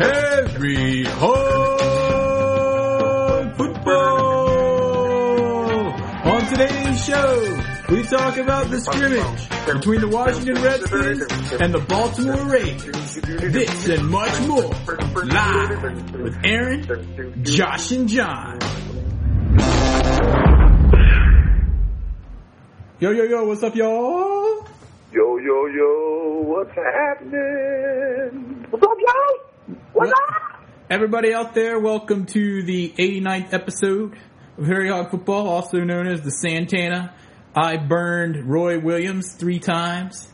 Every home football. On today's show, we talk about the scrimmage between the Washington Redskins and the Baltimore Ravens. This and much more live with Aaron, Josh, and John. Yo, yo, yo, what's up, y'all? Yo, yo, yo, what's happening? What's up, y'all? What's up? Everybody out there, welcome to the 89th episode of Harry Hog Football, also known as the Santana. I burned Roy Williams three times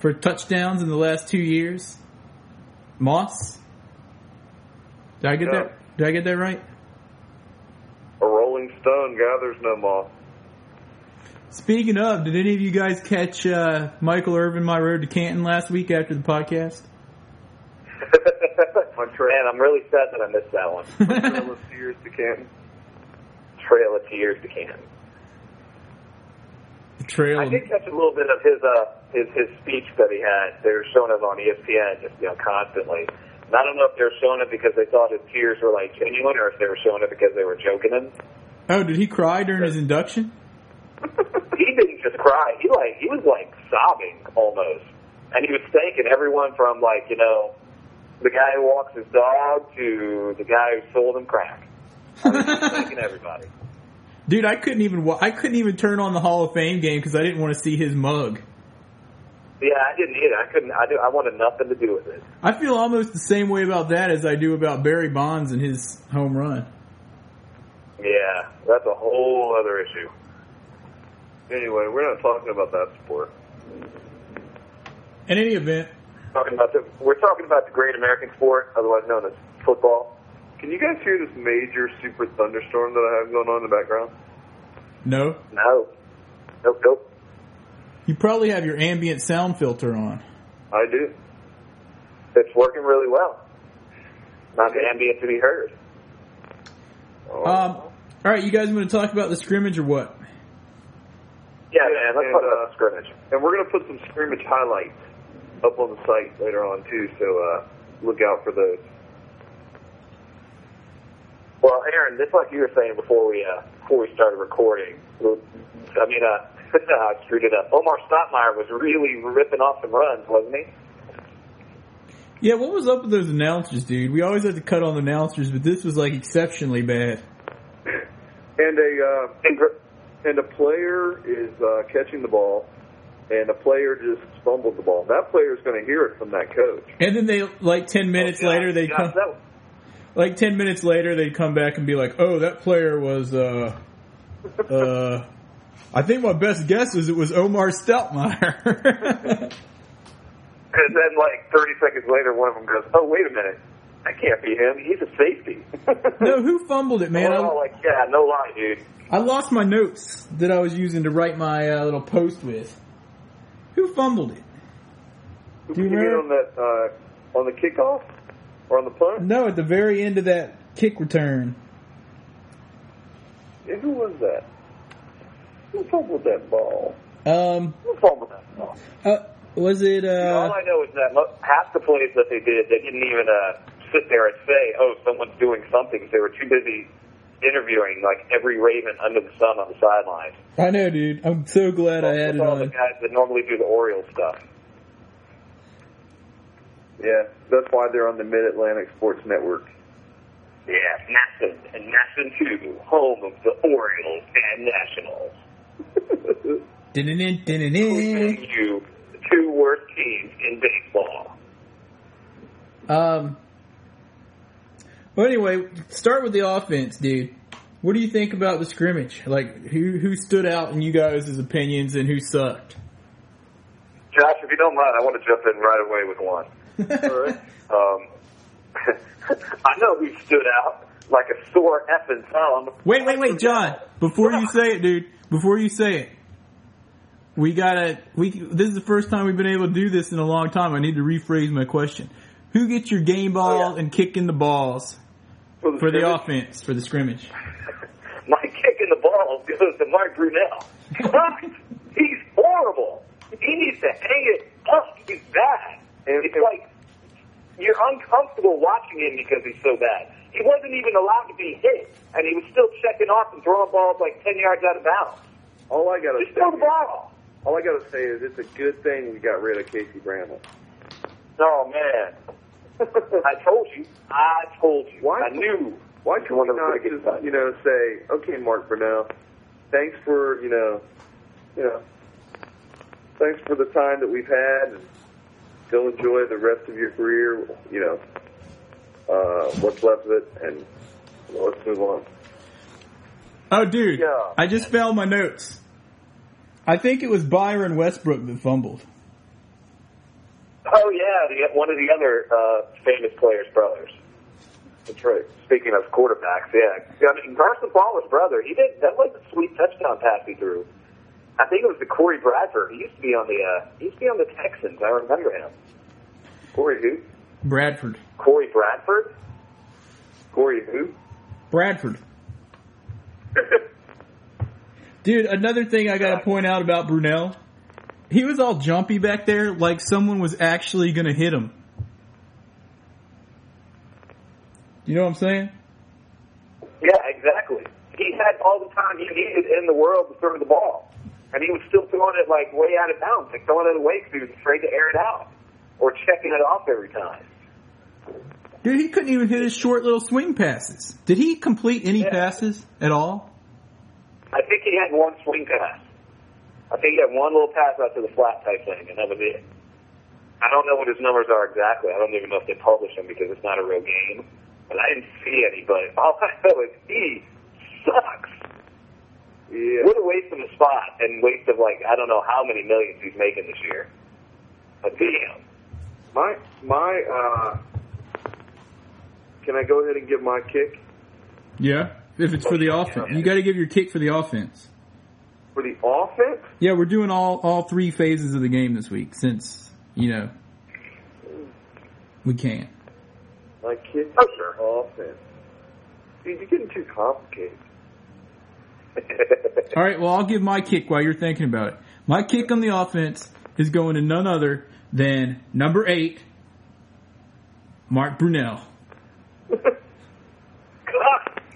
for touchdowns in the last two years. Moss? Did I get No. that? Did I get that right? A rolling stone gathers no moss. Speaking of, did any of you guys catch uh, Michael Irvin, My Road to Canton last week after the podcast? My Man, I'm really sad that I missed that one. trail of tears to Canton. Trail of Tears to Canton. the trail. I of- did catch a little bit of his uh his his speech that he had. They were showing it on ESPN just you know constantly. And I don't know if they were showing it because they thought his tears were like genuine, or if they were showing it because they were joking him. Oh, did he cry during his induction? He didn't just cry. He like he was like sobbing almost, and he was thanking everyone from like you know the guy who walks his dog to the guy who sold him crack. I mean, he was thanking everybody. Dude, I couldn't even wa- I couldn't even turn on the Hall of Fame game because I didn't want to see his mug. Yeah, I didn't either. I couldn't. I do. I wanted nothing to do with it. I feel almost the same way about that as I do about Barry Bonds and his home run. Yeah, that's a whole other issue. Anyway, we're not talking about that sport. In any event, Talking about the, we're talking about the great American sport, otherwise known as football. Can you guys hear this major super thunderstorm that I have going on in the background? no. No, nope, nope. You probably have your ambient sound filter on. I do. It's working really well. Not the ambient to be heard. Um, all right, you guys want to talk about the scrimmage or what? Yeah, Yeah, man. Let's and, talk about uh, the scrimmage. and we're gonna put some scrimmage highlights up on the site later on too, so uh, look out for those. Well, Aaron, just like you were saying before we uh, before we started recording, I mean, uh, I screwed it up. Omar Stoutmire was really ripping off some runs, wasn't he? Yeah, what was up with those announcers, dude? We always had to cut on the announcers, but this was like exceptionally bad. And a uh, And a player is uh, catching the ball, and a player just fumbled the ball. That player is going to hear it from that coach. And then they like ten minutes Oh, later they come that- like ten minutes later they'd come back and be like, "Oh, that player was uh uh I think my best guess is it was Omar Stoutmire." And then, like 30 seconds later, one of them goes, "Oh, wait a minute, that can't be him. He's a safety." no, who fumbled it, man? All I, like, "Yeah, no lie, dude." I lost my notes that I was using to write my uh, little post with. Who fumbled it? Who Do you remember? on that uh, on the kickoff or on the punt? No, at the very end of that kick return. Yeah, who was that? Who fumbled that ball? Um, Who fumbled that ball? uh, was it all uh I know is that half the plays that they did, they didn't even uh, sit there and say, "Oh, someone's doing something." because They were too busy interviewing like every Raven under the sun on the sidelines. I know, dude. I'm so glad I had With it all the guys that normally do the Orioles stuff. Yeah, that's why they're on the Mid Atlantic Sports Network. Yeah, MASN and MASN too, home of the Orioles and Nationals. You the two worst teams in baseball. Um. Well, anyway, start with the offense, dude. What do you think about the scrimmage? Like, who who stood out in you guys' opinions and who sucked? Josh, if you don't mind, I want to jump in right away with one. All right. Um, I know who stood out like a sore effing thumb. Wait, wait, wait, John. Before you say it, dude. Before you say it, we gotta. We this is the first time we've been able to do this in a long time. I need to rephrase my question. Who gets your game ball Oh, yeah. and kicking the balls For the, for the offense for the scrimmage? My kicking the ball goes to Mark Brunell. He's horrible. He needs to hang it up. He's bad. And- it's like you're uncomfortable watching him because he's so bad. He wasn't even allowed to be hit, and he was still checking off and throwing balls like ten yards out of bounds. All I gotta Just say, throw the ball. all I gotta say is it's a good thing we got rid of Casey Bramlet. Oh man, I told you. I told you. Why- I knew. Why can One we of the not just, times. you know, say, okay, Mark Brunell, thanks for, you know, you know, thanks for the time that we've had, and go enjoy the rest of your career, you know, uh, what's left of it, and let's move on. Oh, dude, Yeah. I just found my notes. I think it was Byron Westbrook that fumbled. Oh yeah, the, one of the other uh, famous players' brothers. That's right. Speaking of quarterbacks, yeah, I mean Carson Palmer's brother. He did that was a sweet touchdown pass he threw. I think it was the Corey Bradford. He used to be on the uh, he used to be on the Texans. I remember him. Corey who? Bradford. Corey Bradford. Corey who? Bradford. Dude, another thing I gotta point out about Brunell, he was all jumpy back there like someone was actually gonna hit him. You know what I'm saying? Yeah, exactly. He had all the time he needed in the world to throw the ball, and he was still throwing it like way out of bounds, like throwing it away because he was afraid to air it out or checking it off every time. Dude, he couldn't even hit his short little swing passes. Did he complete any Yeah. passes at all? I think he had one swing pass. I think he had one little pass out to the flat type thing, and that was it. I don't know what his numbers are exactly. I don't even know if they publish them because it's not a real game. But I didn't see any. But all I know is he sucks. Yeah. What a waste of a spot and waste of like I don't know how many millions he's making this year. But damn. My my uh can I go ahead and give my kick Yeah. If it's for the offense, you got to give your kick for the offense. For the offense? Yeah, we're doing all all three phases of the game this week since you know we can't. My kick Oh, sure. offense. Dude, you're getting too complicated. All right, well I'll give my kick while you're thinking about it. My kick on the offense is going to none other than number eight, Mark Brunell. God.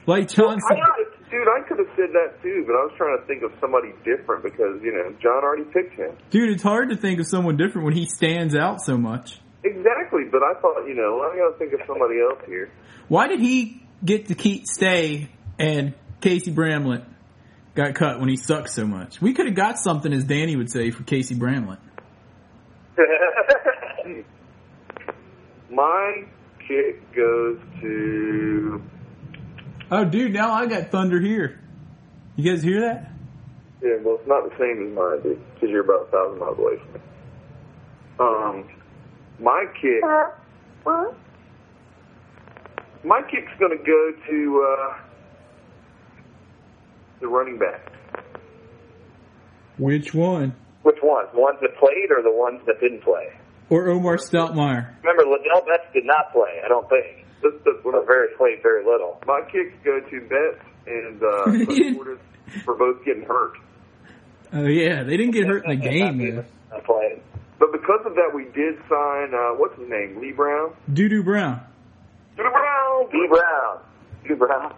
Like John I said, could, dude, I could have said that too, but I was trying to think of somebody different because you know John already picked him. dude, it's hard to think of someone different when he stands out so much. Exactly, but I thought you know I got to think of somebody else here. Why did he get to keep stay and Casey Bramlet got cut when he sucks so much? We could have got something, as Danny would say, for Casey Bramlet. My kick goes to Oh, dude, now I got thunder here. You guys hear that? yeah, well, it's not the same as mine, dude, because you're about a thousand miles away from me. Um, my kick, my kick's gonna go to uh, the running back. Which one? Which ones? The ones that played or the ones that didn't play? Or Omar Stoutmire? Remember, Ladell Betts did not play. I don't think. This, this, Or very played very little. my kicks go to Betts and uh, Portis for both getting hurt. Oh yeah, they didn't get hurt in the game though. Not playing. But because of that, we did sign uh, what's his name, Lee Brown. Doodoo Brown. Lee Brown. D Brown. D Brown.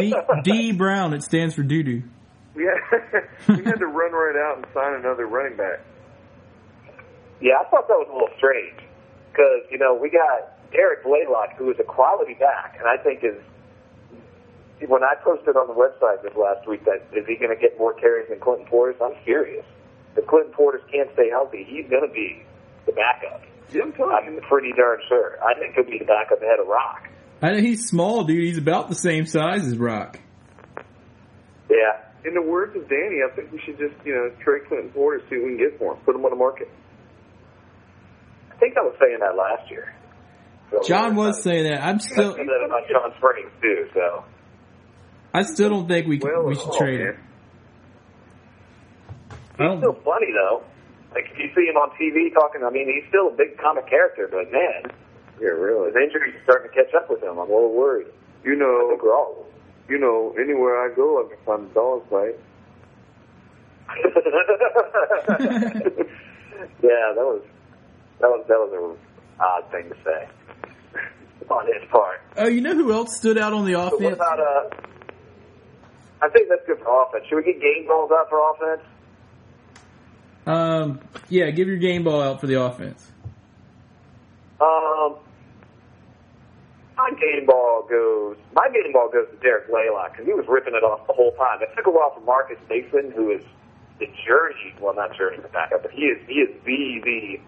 D, D Brown. It stands for Doodoo. We had, we had to run right out and sign another running back. Yeah, I thought that was a little strange because you know we got Derrick Blaylock, who is a quality back, and I think is when I posted on the website this last week that is he going to get more carries than Clinton Portis? I'm serious. If Clinton Portis can't stay healthy, he's going to be the backup. Yeah, I'm I'm pretty darn sure. I think he'll be the backup ahead of Rock. I know he's small, dude. He's about the same size as Rock. Yeah, In the words of Danny, I think we should just, you know, trade Clinton Porter, see what we can get for him, put him on the market. I think I was saying that last year. So John was saying that. I'm I still. said that about Shawn Springs too. So I still don't think we can, Well, we oh, should oh, trade man. him. He's still funny though. Like if you see him on TV talking, I mean, he's still a big comic character, but man, Yeah, really. his injuries are starting to catch up with him. I'm a little worried. You I know, think we're all. you know, anywhere I go, I can find a dog fight. yeah, that was that was that was an odd thing to say on his part. Oh, you know who else stood out on the But what offense? about uh? I think that's good for offense. Should we get game balls out for offense? Um, yeah, give your game ball out for the offense. Um, my game ball goes. My game ball goes to Derrick Blaylock because he was ripping it off the whole time. It took a while for Marcus Mason, who is the journey. Well, not journey the backup, but he is he is the the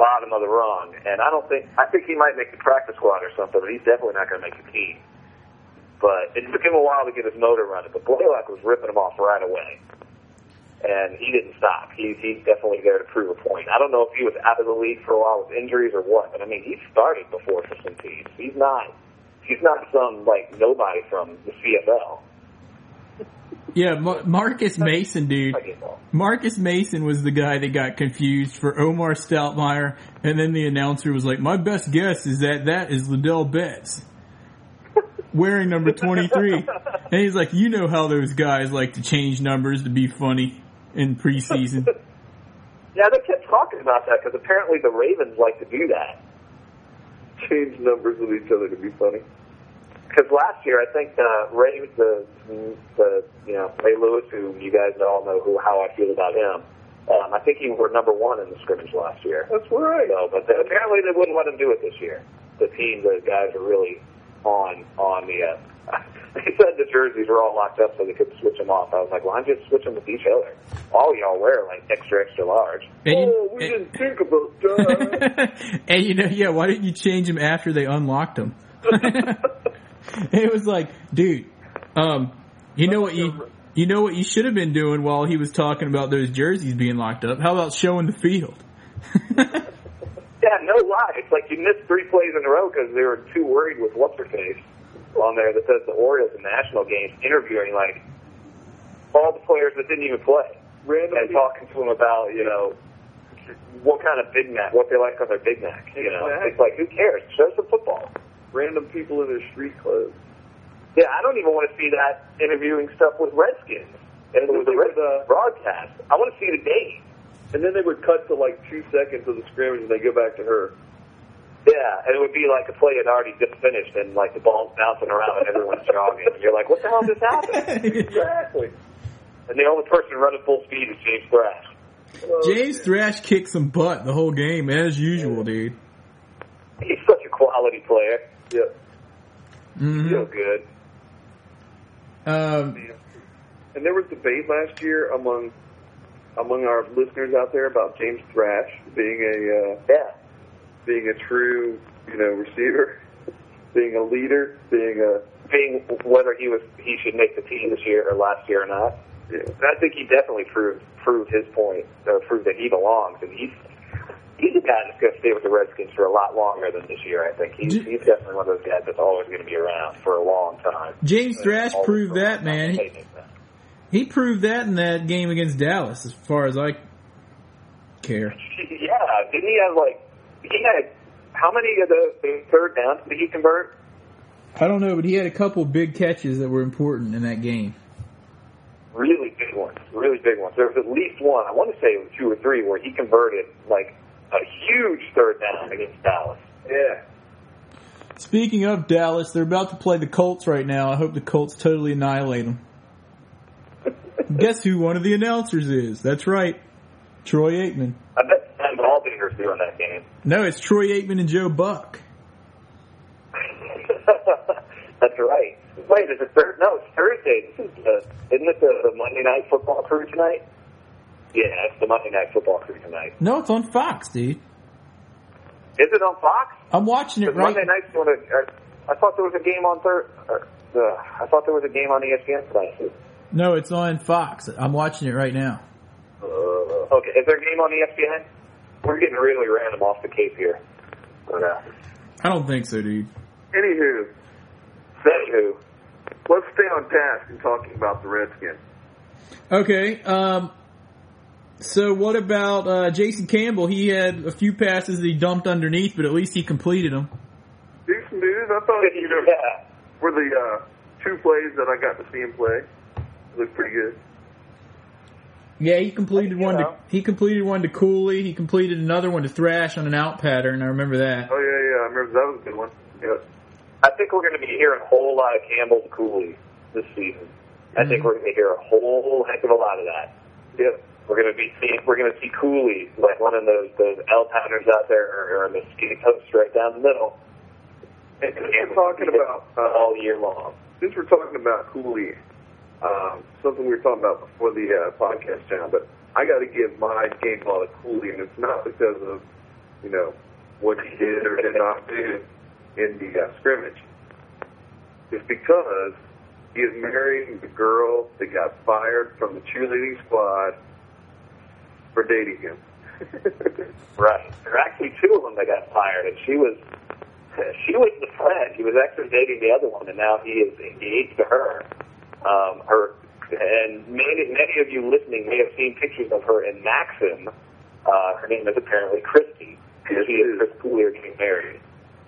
bottom of the rung. And I don't think I think he might make the practice squad or something, but he's definitely not going to make the team. But it took him a while to get his motor running. But Blaylock was ripping him off right away. And he didn't stop. He, he's definitely there to prove a point. I don't know if he was out of the league for a while with injuries or what, but I mean, he started before for some teams. He's not, he's not some, like, nobody from the CFL. Yeah, Mar- Marcus Mason, dude. I get all. Marcus Mason was the guy that got confused for Omar Stoutmire, and then the announcer was like, "My best guess is that that is Ladell Betts, wearing number 23." and he's like, "You know how those guys like to change numbers to be funny in preseason." Yeah, they kept talking about that because apparently the Ravens like to do that. Change numbers with each other to be funny. Because last year, I think uh, Ray, the the you know Ray Lewis, who you guys all know who how I feel about him. Um, I think he were number one in the scrimmage last year. That's right. So, but they, apparently they wouldn't let him do it this year. The team, the guys are really on on the. Uh, they said the jerseys were all locked up so they could switch them off. I was like, why don't you just switch them with each other? All y'all wear like extra extra large. And you- oh, we didn't think about that. and you know, yeah, why didn't you change them after they unlocked them? it was like, dude, um, you know what you you know what you should have been doing while he was talking about those jerseys being locked up? How about showing the field? Yeah, no lie. It's like you missed three plays in a row because they were too worried with what's her face on there that says the Orioles in national games interviewing like all the players that didn't even play Random and talking to them about you know what kind of Big Mac, what they like on their Big Mac. You know, Exactly. it's like who cares? Show some football. Random people in their street clothes. Yeah, I don't even want to see that interviewing stuff with Redskins. And it was a They would, uh, broadcast. I want to see the game. And then they would cut to like two seconds of the scrimmage and they go back to her. Yeah, and it would be like a play had already just finished and like the ball's bouncing around and everyone's jogging. And you're like, what the hell just happened? Exactly. And the only person running full speed is James Thrash. Oh, James Thrash kicked some butt the whole game as usual, dude. He's such a quality player. Yeah. hmm So good. Um, And there was debate last year among among our listeners out there about James Thrash being a uh, Yeah. being a true you know receiver, being a leader, being a Being whether he was he should make the team this year or last year or not. yeah. And I think he definitely proved proved his point, or proved that he belongs, and he's he's a guy that's going to stay with the Redskins for a lot longer than this year. I think he's J- he's definitely one of those guys that's always going to be around for a long time. James Thrash proved for a long that, man. He, he proved that in that game against Dallas, as far as I care. Yeah, didn't he have like he had how many of the third downs did he convert? I don't know, but he had a couple big catches that were important in that game. Really big ones, really big ones. There was at least one. I want to say it was two or three where he converted like a huge third down against Dallas. Yeah. Speaking of Dallas, they're about to play the Colts right now. I hope the Colts totally annihilate them. Guess who one of the announcers is? That's right, Troy Aikman. I bet Sam Ballbinger's doing that game. No, it's Troy Aikman and Joe Buck. That's right. Wait, is it thir- No, it's Thursday. This is the, isn't it the, the Monday Night Football crew tonight? Yeah, it's the Monday Night Football crew tonight. No, it's on Fox, dude. Is it on Fox? I'm watching it Because right. Monday night's doing a. Uh, I thought there was a game on third. Uh, I thought there was a game on ESPN tonight. No, it's on Fox. I'm watching it right now. Uh, okay, is there a game on E ESPN? We're getting really random off the cape here. But, uh, I don't think so, dude. Anywho, anywho, let's stay on task and talking about the Redskins. Okay. Um. So what about uh, Jason Campbell? He had a few passes that he dumped underneath, but at least he completed them. Decent news. I thought you know yeah, were the uh, two plays that I got to see him play. It looked pretty good. Yeah, he completed one know. to he completed one to Cooley. He completed another one to Thrash on an out pattern. I remember that. Oh yeah, yeah, I remember that was a good one. Yeah. I think we're going to be hearing a whole lot of Campbell Cooley this season. I think we're going to hear a whole heck of a lot of that. Yeah. We're going to be seeing, we're going to see Cooley like one of those those L patterns out there, or, or the skinny post right down the middle. And we're talking about uh, all year long. since we're talking about Cooley, um, something we were talking about before the uh, podcast channel, but I got to give my game ball to Cooley, and it's not because of you know what he did or did not do in the uh, scrimmage. It's because he is marrying the girl that got fired from the cheerleading squad for dating him. Right. There are actually two of them that got fired, and she was she was the friend. He was actually dating the other one, and now he is engaged to her. Um, her and many many of you listening may have seen pictures of her in Maxim. Uh, her name is apparently Christy. Yes, she and is. Chris Cooley getting married.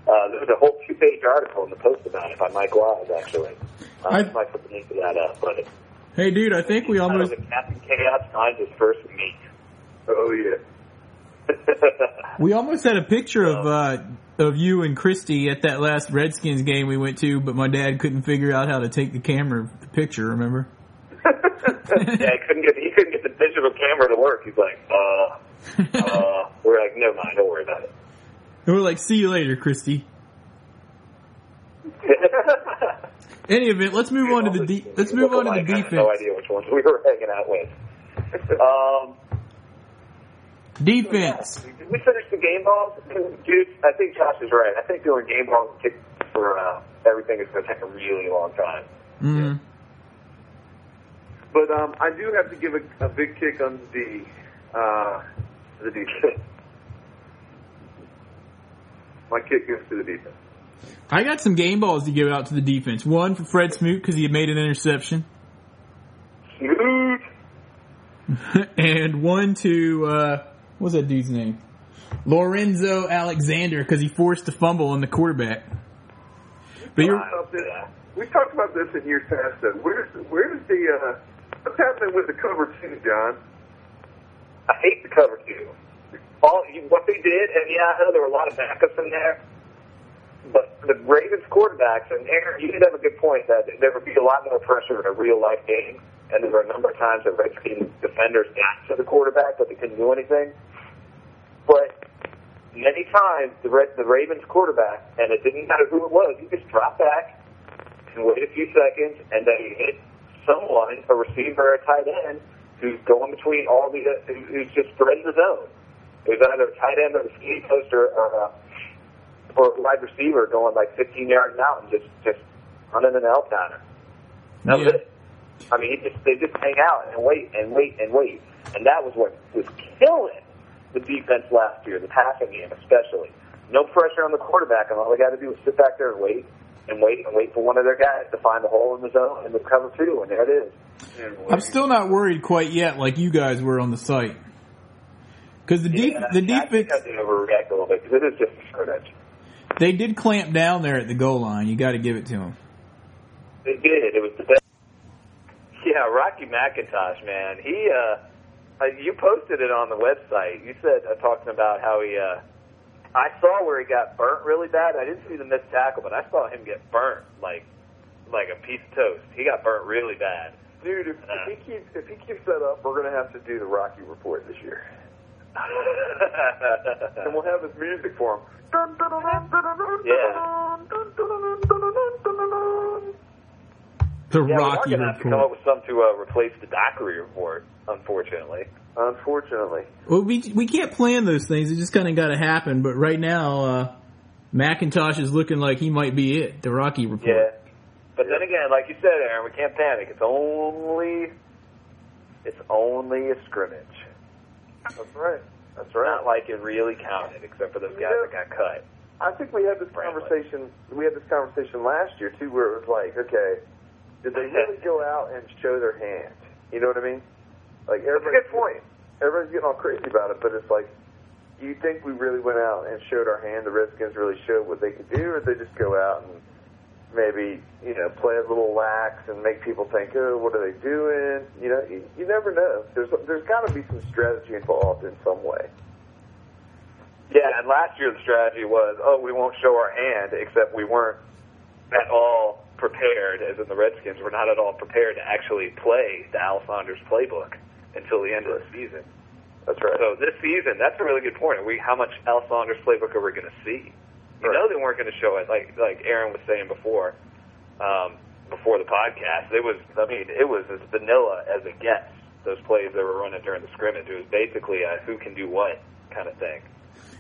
Uh, there was a whole two-page article in the Post about it by Mike Wise, actually. Uh, I- I might put the link to that up, but Hey, dude, I think we almost Captain Chaos finds his first meet. Oh yeah. we almost had a picture of uh, of you and Christy at that last Redskins game we went to, but my dad couldn't figure out how to take the camera the picture. Remember? yeah, he couldn't get he couldn't get the digital camera to work. He's like, uh, uh, we're like, never mind, don't worry about it. And we're like, "See you later, Christy." Any event, let's move on to the de- let's move on to the defense. No idea which ones we were hanging out with. Um, Defense. did we finish the game balls? Dude, I think Josh is right. I think doing game balls and kicks for uh, everything is going to take a really long time. Mm. But um, I do have to give a, a big kick on the uh, the defense. My kick goes to the defense. I got some game balls to give out to the defense. One for Fred Smoot because he had made an interception, Smooth. and one to uh, what's that dude's name? Lorenzo Alexander because he forced a fumble on the quarterback. But you're, We talked about this in years past. Though. Where's where's the uh, what's happening with the cover two, John? I hate the cover two. All what they did, and yeah, I know there were a lot of backups in there, but the Ravens quarterbacks, and Aaron, you did have a good point that there would be a lot more pressure in a real life game, and there were a number of times that Redskins defenders got to the quarterback, but they couldn't do anything. But many times the Red, the Ravens quarterback, and it didn't matter who it was, you just drop back and wait a few seconds, and then you hit someone, a receiver, or a tight end, who's going between all the, who's just spreading the zone. It was either a tight end or a speed poster or a, or a wide receiver going like 15 yards out and just just running an L pattern. That was Yeah. it. I mean, he just they just hang out and wait and wait and wait, and that was what was killing the defense last year, the passing game especially. No pressure on the quarterback, and all they got to do is sit back there and wait and wait and wait for one of their guys to find the hole in the zone and the cover two, and there it is. I'm still not worried quite yet, like you guys were on the site. Because the def- Yeah, the I think defense I overreact a little bit because it is just a scrimmage. they did clamp down there at the goal line. You got to give it to them. It did. It was the best. Yeah, Rocky McIntosh, man. He, uh, uh, you posted it on the website. You said uh, talking about how he. uh I saw where he got burnt really bad. I didn't see the missed tackle, but I saw him get burnt like, like a piece of toast. He got burnt really bad. Dude, if, if he keeps if he keeps that up, we're gonna have to do the Rocky report this year, and we'll have his music for him. Yeah. The yeah, we are Rocky gonna have to come up with some to uh, replace the Dockery report. Unfortunately. Unfortunately, Well, we we can't plan those things. It just kind of got to happen. But right now, uh, McIntosh is looking like he might be it. The Rocky report. Yeah. But then again, like you said, Aaron, we can't panic. It's only it's only a scrimmage. that's right. That's right. not like it really counted, except for those guys Yeah. that got cut. I think we had this Frankly. conversation. We had this conversation last year too, where it was like, okay, did they really go out and show their hand? You know what I mean? Like That's a good point. everybody's getting all crazy about it, but it's like, do you think we really went out and showed our hand? The Redskins really showed what they could do, or did they just go out and maybe you know play a little lax and make people think, oh, what are they doing? You know, you, you never know. There's there's got to be some strategy involved in some way. Yeah, and last year the strategy was, oh, we won't show our hand, except we weren't at all prepared, as in the Redskins, were not at all prepared to actually play the Al Saunders playbook until the end of the season. That's right. So this season, that's a really good point. We how much Al Saunders playbook are we going to see? You Right. know they weren't going to show it, like like Aaron was saying before, um, before the podcast. It was, I mean, it was as vanilla as it gets. Those plays they were running during the scrimmage. It was basically a who can do what kind of thing.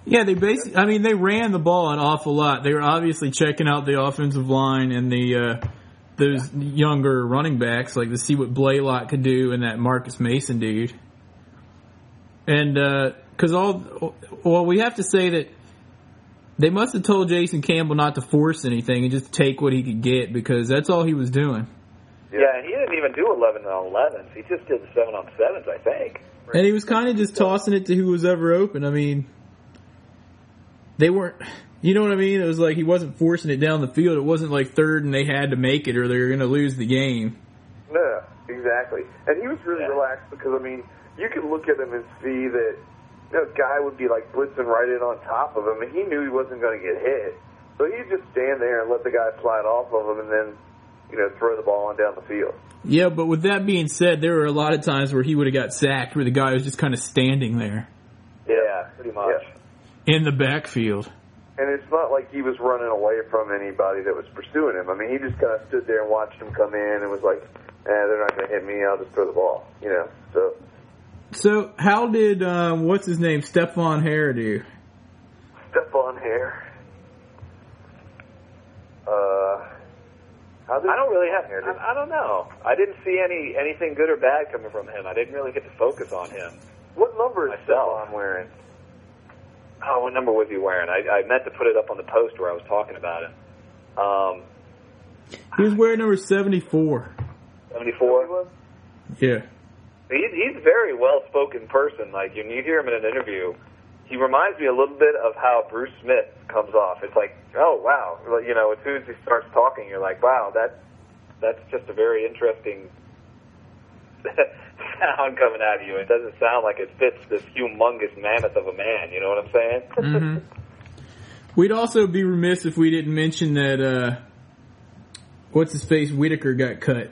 Yeah, they basically. I mean, they ran the ball an awful lot. They were obviously checking out the offensive line and the uh, those younger running backs, like to see what Blaylock could do and that Marcus Mason dude. And because all, well, we have to say that they must have told Jason Campbell not to force anything and just take what he could get because that's all he was doing. Yeah, and he didn't even do 11 on 11s. He just did 7 on 7s, I think. And he was kind of just tossing it to who was ever open. I mean, they weren't. You know what I mean? It was like he wasn't forcing it down the field. It wasn't like third and they had to make it or they were going to lose the game. No, exactly. And he was really Yeah. relaxed because I mean, you could look at him and see that you know, guy would be like blitzing right in on top of him, and he knew he wasn't going to get hit. So he'd just stand there and let the guy slide off of him, and then you know throw the ball on down the field. Yeah, but with that being said, there were a lot of times where he would have got sacked where the guy was just kind of standing there Yeah, pretty much. Yeah. In the backfield. And it's not like he was running away from anybody that was pursuing him. I mean, he just kind of stood there and watched him come in and was like, "Eh, they're not going to hit me. I'll just throw the ball." You know. So So, how did um, what's his name, Stephon Heyer do? Stephon Heyer. Uh, how did I don't really have. Here, did- I, I don't know. I didn't see any anything good or bad coming from him. I didn't really get to focus on him. What number is Myself. Stephon wearing? Oh, what number was he wearing? I, I meant to put it up on the post where I was talking about him. Um, He was wearing number seventy-four. 74. Yeah. He's he's a very well spoken person. Like when you hear him in an interview, he reminds me a little bit of how Bruce Smith comes off. It's like, oh wow, Like, you know, as soon as he starts talking, you're like, wow, that that's just a very interesting sound coming out of you. It doesn't sound like it fits this humongous mammoth of a man. You know what I'm saying? hmm We'd also be remiss if we didn't mention that uh, what's his face Whitaker got cut.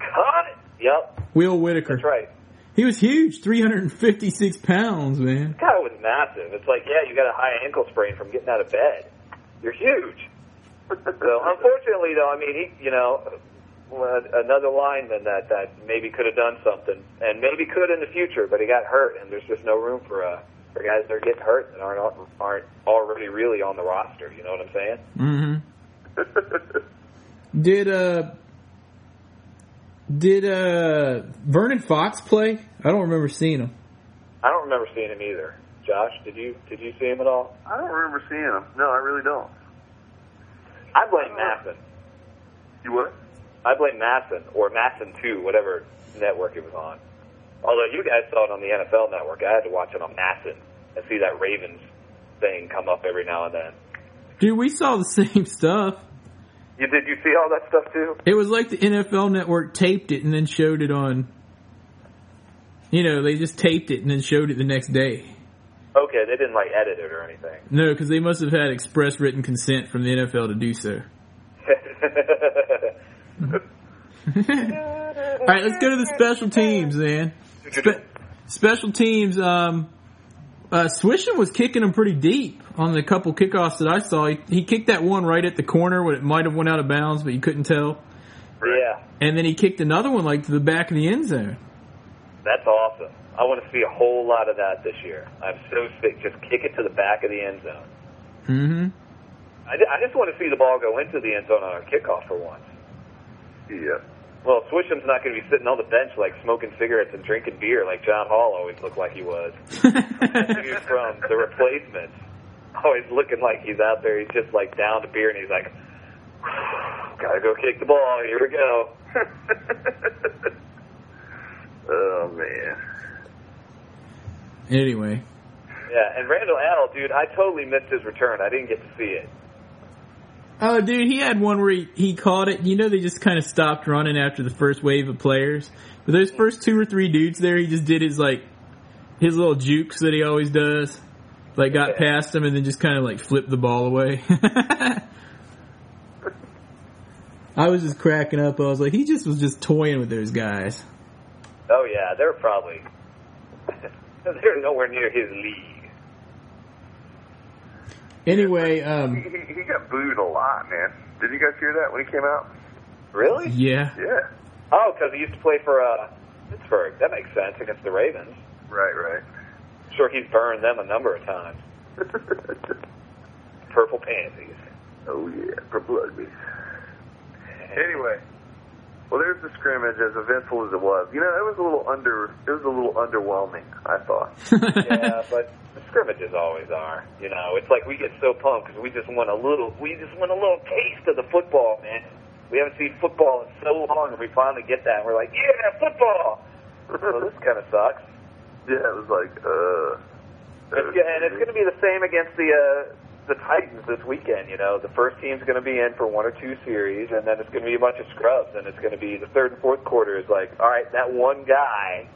Cut it. Yep, Will Whitaker. that's right. He was huge, 356 pounds, man. guy was massive. It's like, yeah, you got a high ankle sprain from getting out of bed. You're huge. so unfortunately, though, I mean, he, you know, well, another lineman that that maybe could have done something, and maybe could in the future, but he got hurt, and there's just no room for uh for guys that are getting hurt and aren't aren't already really on the roster. You know what I'm saying? hmm Did uh did uh Vernon Fox play? I don't remember seeing him. I don't remember seeing him either. Josh, did you did you see him at all? I don't remember seeing him. No, I really don't. I blame MASN. You what? I blame MASN or MASN Two, whatever network it was on. Although you guys saw it on the NFL Network, I had to watch it on MASN and see that Ravens thing come up every now and then. Dude, we saw the same stuff. You did you see all that stuff too? It was like the NFL network taped it and then showed it on you know, they just taped it and then showed it the next day. Okay, they didn't like edit it or anything. No, because they must have had express written consent from the NFL to do so. All right, let's go to the special teams, man. Spe- special teams. Um, uh, Suisham was kicking them pretty deep on the couple kickoffs that I saw. He, he kicked that one right at the corner when it might have went out of bounds, but you couldn't tell. yeah, And then he kicked another one like to the back of the end zone. that's awesome. I want to see a whole lot of that this year. I'm so sick. Just kick it to the back of the end zone. Mm-hmm. I, I just want to see the ball go into the end zone on a kickoff for once. Yeah. Well, Suisham's not going to be sitting on the bench like smoking cigarettes and drinking beer like John Hall always looked like he was. Dude from the replacements, always looking like he's out there. He's just like down to beer and he's like, gotta go kick the ball. Here we go. oh man. anyway, Yeah, and Randle El, dude, I totally missed his return. I didn't get to see it. Oh, dude, he had one where he, he caught it. You know, they just kind of stopped running after the first wave of players. But those first two or three dudes there, he just did his like his little jukes that he always does. Like got Yeah. past them and then just kind of like flipped the ball away. I was just cracking up. I was like, he just was just toying with those guys. Oh yeah, they're probably they're nowhere near his league. Anyway, He, um, he, he got booed a lot, man. Did you guys hear that when he came out? Really? yeah, Yeah. Oh, because he used to play for uh, Pittsburgh. That makes sense against the Ravens. Right, right. I'm sure he's burned them a number of times. Purple pansies. oh yeah, purple blood me. Anyway, well, there's the scrimmage. As eventful as it was, you know, it was a little under. It was a little underwhelming. I thought. yeah, but the scrimmages always are. You know, it's like we get so pumped because we just want a little, we just want a little taste of the football, man. We haven't seen football in so long, and we finally get that. And we're like, yeah, football. well, this kind of sucks. Yeah, it was like, uh. It's, yeah, and it's going to be the same against the uh, the Titans this weekend. You know, the first team's going to be in for one or two series, and then it's going to be a bunch of scrubs, and it's going to be the third and fourth quarter is like, all right, that one guy,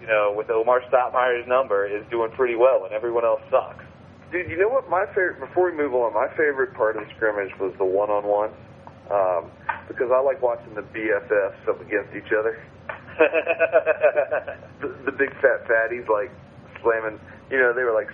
you know, with Omar Stoutmire's number is doing pretty well, and everyone else sucks. Dude, you know what? My favorite. Before we move on, my favorite part of the scrimmage was the one-on-one, um, because I like watching the BFFs up against each other. The, the big fat fatties like slamming. You know, they were like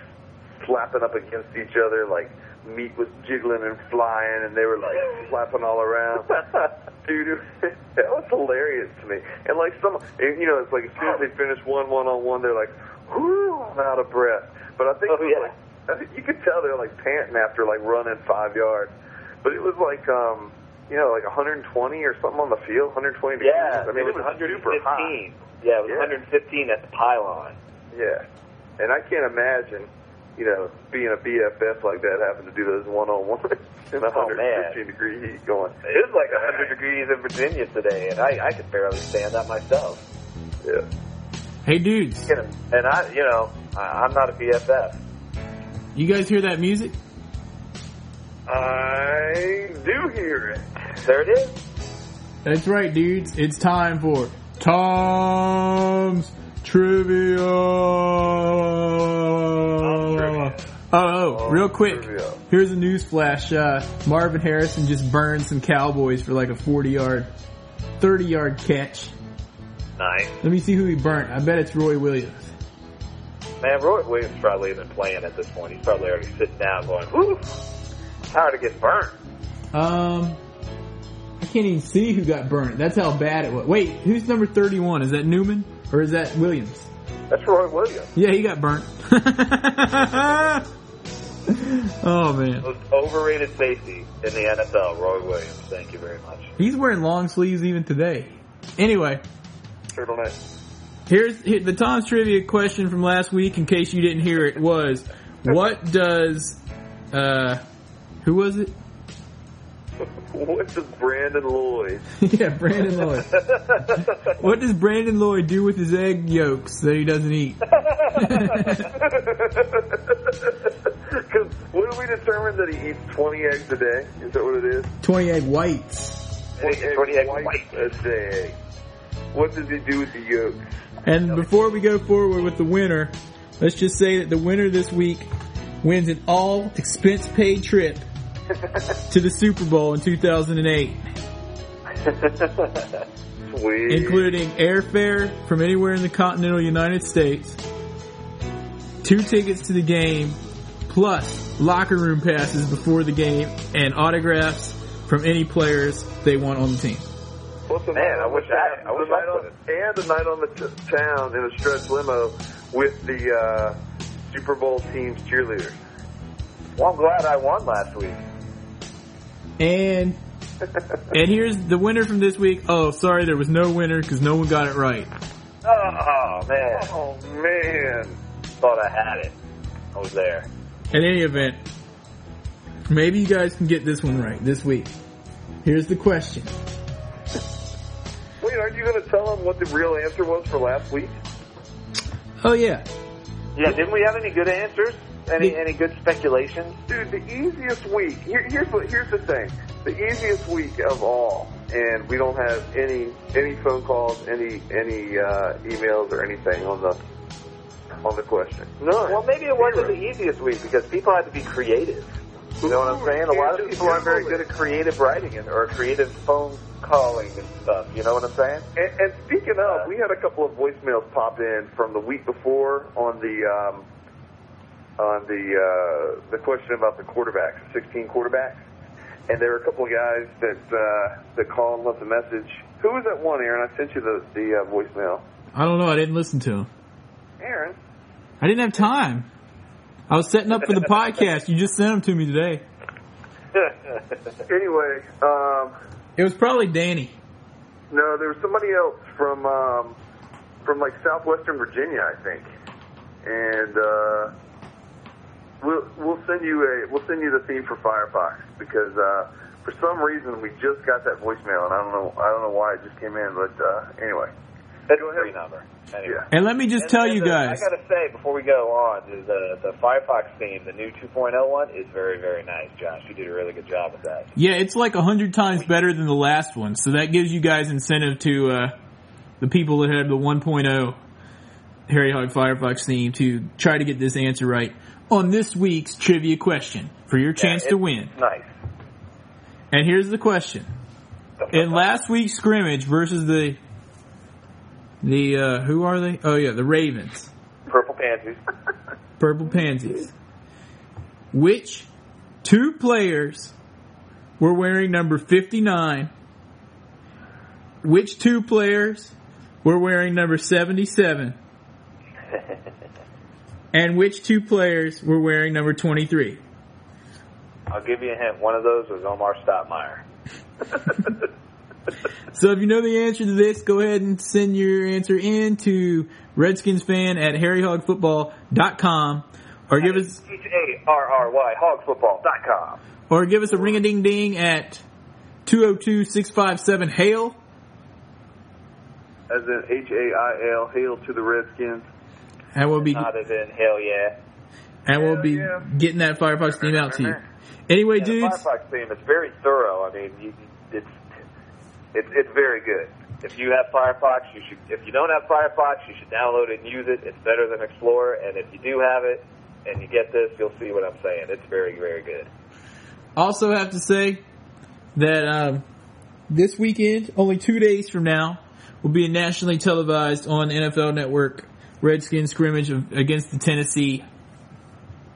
slapping up against each other, like meat was jiggling and flying, and they were like slapping all around. Dude, that was hilarious to me. And like some, you know, it's like as soon as they finish one one-on-one, they're like, "Whoo, I'm out of breath." But I think Oh, yeah. like, I think you could tell they're like panting after like running five yards. But it was like, um, you know, like 120 or something on the field, 120 degrees. yeah, I mean, it was super 115. hot. Yeah, it was Yeah. 115 at the pylon. Yeah, and I can't imagine, you know, being a BFF like that, having to do those one-on-one in 115 oh, degree heat, going, It was like 100 degrees in Virginia today, and I, I could barely stand up myself. yeah. hey dudes, And I, you know, I, I'm not a BFF. you guys hear that music? I do hear it. There it is. That's right, dudes. It's time for Tom's Trivia. trivia. Oh, oh, real quick. trivia. Here's a news flash. Uh, Marvin Harrison just burned some Cowboys for like a 40 yard, 30 yard catch. Nice. Let me see who he burnt. I bet it's Roy Williams. Man, Roy Williams probably isn't playing at this point. He's probably already sitting down going, whew, tired of getting burnt. Um, I can't even see who got burnt. That's how bad it was. Wait, who's number 31? Is that Newman or is that Williams? That's Roy Williams. Yeah, he got burnt. oh man, Most overrated safety in the NFL, Roy Williams. Thank you very much. he's wearing long sleeves even today. Anyway, Turtleneck. here's here, the Tom's trivia question from last week. In case you didn't hear it, was what does uh who was it? What does Brandon Lloyd? yeah, Brandon Lloyd. What does Brandon Lloyd do with his egg yolks that he doesn't eat? Because what did we determine that he eats 20 eggs a day? Is that what it is? Twenty egg whites. 20 egg whites whites. a day. What does he do with the yolks? And before we go forward with the winner, let's just say that the winner this week wins an all expense paid trip to the Super Bowl in 2008, Sweet. including airfare from anywhere in the continental United States, two tickets to the game, plus locker room passes before the game, and autographs from any players they want on the team. Plus Man, I on wish I- town- I wish I night on- and a night on the t- town in a stretch limo with the uh, Super Bowl team's cheerleaders. Well, I'm glad I won last week. And and here's the winner from this week. Oh, sorry, there was no winner because no one got it right. Oh, man. Oh man! Thought I had it. I was there. In any event, maybe you guys can get this one right this week. Here's the question. Wait, aren't you going to tell them what the real answer was for last week? Oh yeah, Yeah, didn't we have any good answers? Any any good speculations? Dude, the easiest week. Here, here's what. Here's the thing. The easiest week of all, and we don't have any any phone calls, any any uh, emails or anything on the on the question. None. Well, maybe it wasn't the easiest week because people had to be creative. You know what I'm saying? A lot of people aren't very good at creative writing and, or creative phone calling and stuff. You know what I'm saying? And, and speaking of, we had a couple of voicemails pop in from the week before on the um, on the uh, the question about the quarterbacks, 16 quarterbacks, and there were a couple of guys that uh, that called and left a message. Who was that one, Aaron? I sent you the the uh, voicemail. I don't know. I didn't listen to him. Aaron, I didn't have time. I was setting up for the podcast. You just sent them to me today. anyway, um, It was probably Danny. no, there was somebody else from um, from like southwestern Virginia, I think, and uh, we'll we'll send you a we'll send you the theme for Firefox because uh, for some reason we just got that voicemail and I don't know I don't know why it just came in, but uh, anyway, That's a free number. Anyway. yeah. And let me just And- tell and you the- guys. I gotta say before we go on, the the, the Firefox theme, the new 2.0 one, is very very nice. Josh, you did a really good job with that. Yeah, it's like a hundred times better than the last one. So that gives you guys incentive to uh, the people that have the 1.0 Harry Hog Firefox theme to try to get this answer right on this week's trivia question for your chance Yeah, to win. Nice. And here's the question: In last week's scrimmage versus the the uh, who are they? Oh yeah, the Ravens, Purple Pansies. Purple Pansies. Which two players were wearing number 59? Which two players were wearing number 77? And which two players were wearing number 23? I'll give you a hint. One of those was Omar Stoutmire. So if you know the answer to this, go ahead and send your answer in to RedskinsFan at harryhogfootball.com or give us H A R R Y hogfootball.com. or give us a ring a ding ding at 202-657 hail As in H A I L, hail to the Redskins. And we'll be Not as in hell yeah. and we'll be yeah. getting that Firefox theme out to you. Anyway, Yeah, the Firefox theme is very thorough. I mean, you, it's it's it's very good. If you have Firefox, you should. If you don't have Firefox, you should download it and use it. It's better than Explorer. And if you do have it and you get this, you'll see what I'm saying. It's very very good. also have to say that um, this weekend, only two days from now, will be nationally televised on NFL Network Redskin scrimmage against the Tennessee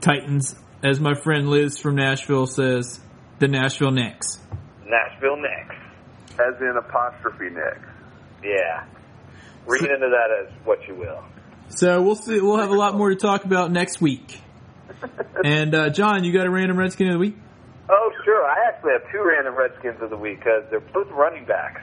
Titans. As my friend Liz from Nashville says, the Nashville Necks. Nashville next. As in apostrophe next. Yeah. Read into that as what you will. So we'll see. We'll have a lot more to talk about next week. And uh, John, you got a random Redskin of the week? Oh, sure. I actually have two random Redskins of the week because they're both running backs.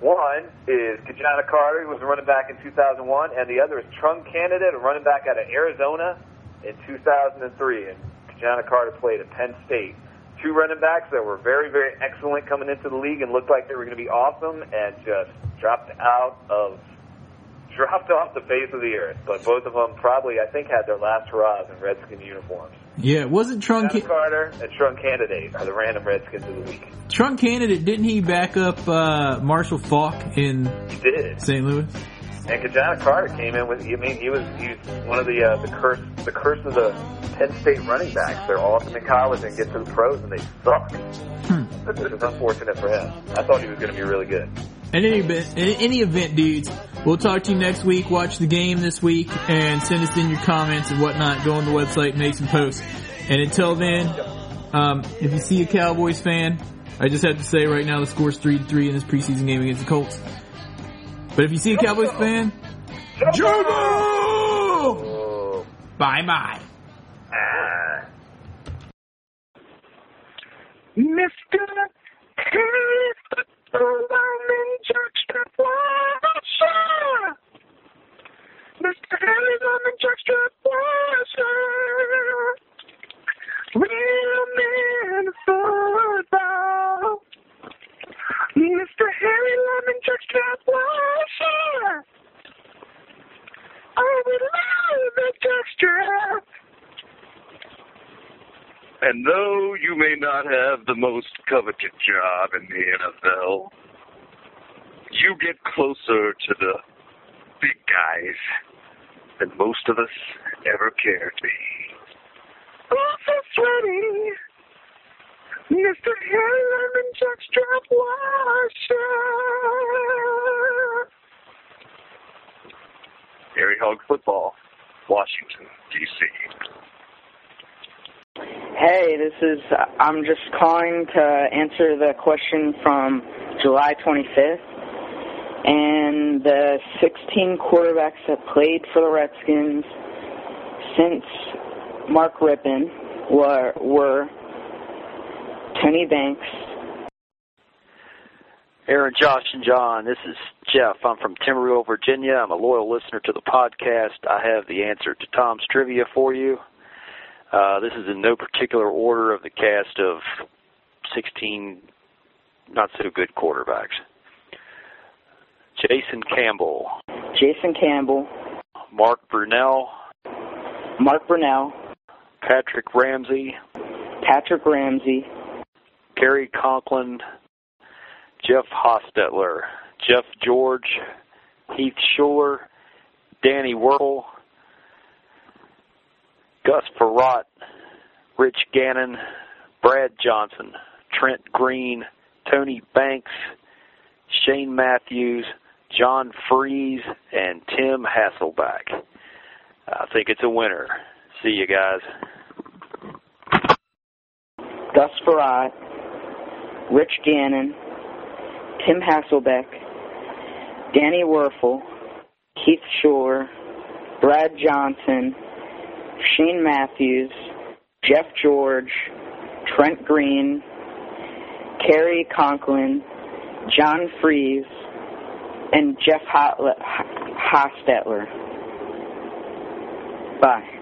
One is Ki-Jana Carter, who was a running back in 2001, and the other is Trung Canidate, a running back out of Arizona in 2003. And Ki-Jana Carter played at Penn State. Two running backs that were very, very excellent coming into the league and looked like they were going to be awesome, and just dropped out of dropped off the face of the earth. But both of them probably, I think, had their last hurrahs in Redskin uniforms. Yeah, it wasn't Trunk Ki-Jana Carter and Trung Canidate are the random Redskins of the week. Trung Canidate? Didn't he back up uh, Marshall Faulk in He did. St. Louis? And Ki-Jana Carter came in with. I mean, he was he was one of the uh, the curse the curse of the Penn State running backs. They're awesome in college and get to the pros and they suck. This is unfortunate for him. I thought he was going to be really good. In any event, in any event, dudes, we'll talk to you next week. Watch the game this week and send us in your comments and whatnot. Go on the website, and make some posts. And until then, um, if you see a Cowboys fan, I just have to say right now the score's three to three in this preseason game against the Colts. But if you see a Cowboys fan! Oh, Bye bye. Mr. Oh, we love the jockstrap. And though you may not have the most coveted job in the NFL, you get closer to the big guys than most of us ever care to be. Oh, so sweaty. Mr. Harry Lemon Jockstrap Washer. Harry Hog Football, Washington, D.C. Hey, this is, I'm just calling to answer the question from July 25th. And the 16 quarterbacks that played for the Redskins since Mark Rypien were, were Tony Banks, Aaron, Josh, and John, this is Jeff. I'm from Timberville, Virginia. I'm a loyal listener to the podcast. I have the answer to Tom's trivia for you. Uh, this is in no particular order of the cast of 16 not so good quarterbacks. Jason Campbell, Jason Campbell, Mark Brunell, Mark Brunell, Patrick Ramsey, Patrick Ramsey, Cary Conklin, Jeff Hostetler, Jeff George, Heath Shuler, Danny Wuerffel, Gus Frerotte, Rich Gannon, Brad Johnson, Trent Green, Tony Banks, Shane Matthews, John Friesz, and Tim Hasselbeck. I think it's a winner. See you guys. Gus Frerotte, Rich Gannon, Tim Hasselbeck, Danny Wuerffel, Keith Shore, Brad Johnson, Shane Matthews, Jeff George, Trent Green, Cary Conklin, John Friesz, and Jeff Hostetler. Bye.